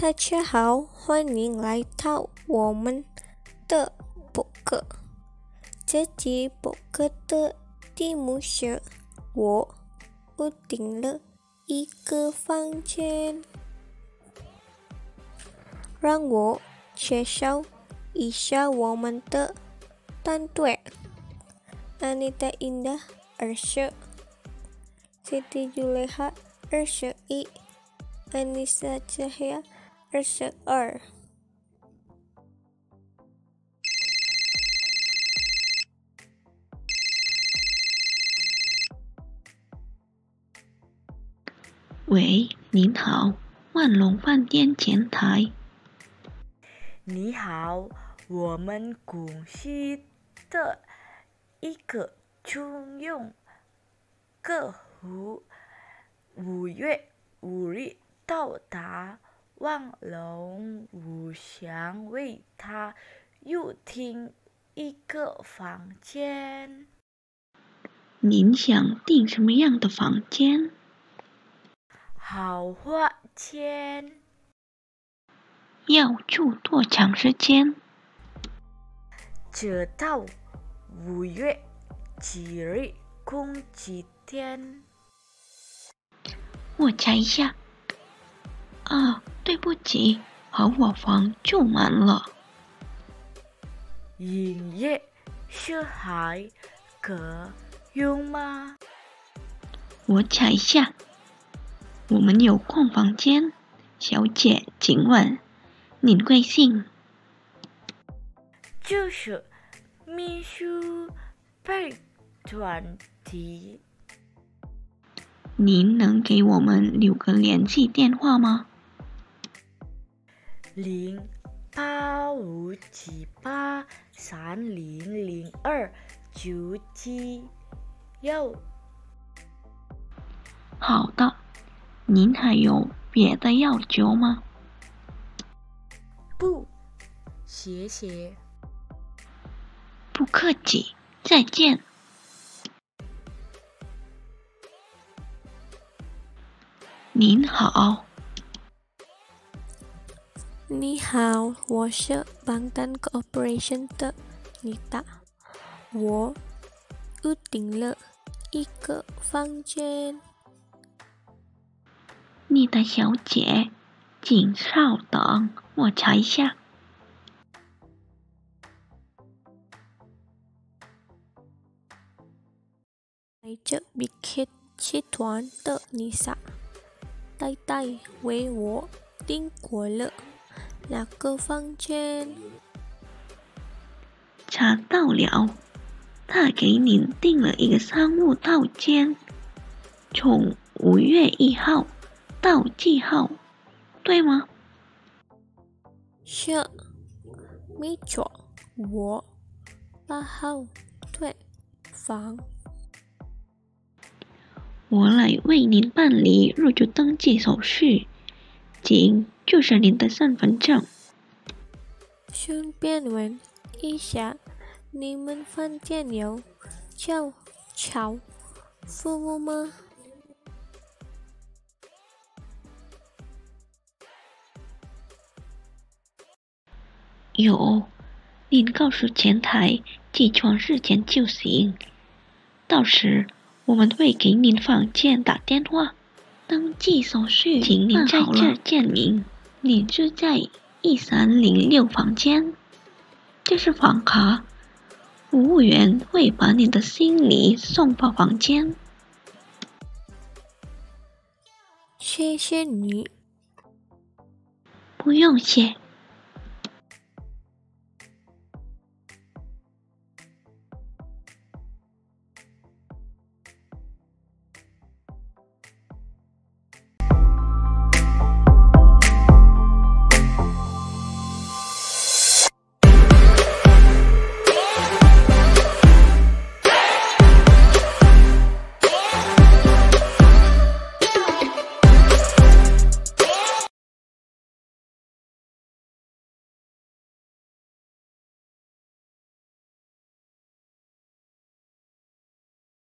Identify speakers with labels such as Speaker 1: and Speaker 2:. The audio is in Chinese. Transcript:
Speaker 1: 大家好，欢迎来到我们的博客。这集博客的题目是“我屋顶了一个房间”。让我介绍一下我们的团队：Anita Indah 二十，Siti Juleha 二十一，Anissa Cahaya 二十二。
Speaker 2: 喂，您好，万隆饭店前台。
Speaker 3: 你好，我们公司的一个租用客户五月五日到达万龙五祥为他预订一个房间。
Speaker 2: 您想订什么样的房间？
Speaker 3: 豪华间。
Speaker 2: 要住多长时间？
Speaker 3: 直到五月几日？共几天？
Speaker 2: 我查一下。啊，对不起，豪华房住满了。
Speaker 3: 营业是还可用吗？
Speaker 2: 我查一下。我们有空房间，小姐，请问您贵姓？
Speaker 3: 就是秘书被转提。
Speaker 2: 您能给我们留个联系电话吗？
Speaker 3: 零八五七八三零零二九七幺。
Speaker 2: 好的。您还有别的要求吗？
Speaker 3: 不，谢谢。
Speaker 2: 不客气，再见。您好。
Speaker 1: 你好，我是邦丹 Corporation 的妮达，我预订了一个房间。
Speaker 2: 你的小姐，请稍等，我查一下。
Speaker 1: 来自 Big Hit 集团的妮莎，呆呆为我订过了那个房间。
Speaker 2: 查到了，他给您订了一个商务套间，从五月一号。到记号，对吗？
Speaker 1: 是，没错，我八号退房。
Speaker 2: 我来为您办理入住登记手续，请就是您的身份证。
Speaker 1: 顺便问一下，你们饭店有叫桥服务吗？
Speaker 2: 有，您告诉前台起床时间就行。到时我们会给您房间打电话。登记手续，请您在这签名。你住在一三零六房间，这是房卡。服务员会把你的行李送到房间。
Speaker 1: 谢谢你。
Speaker 2: 不用谢。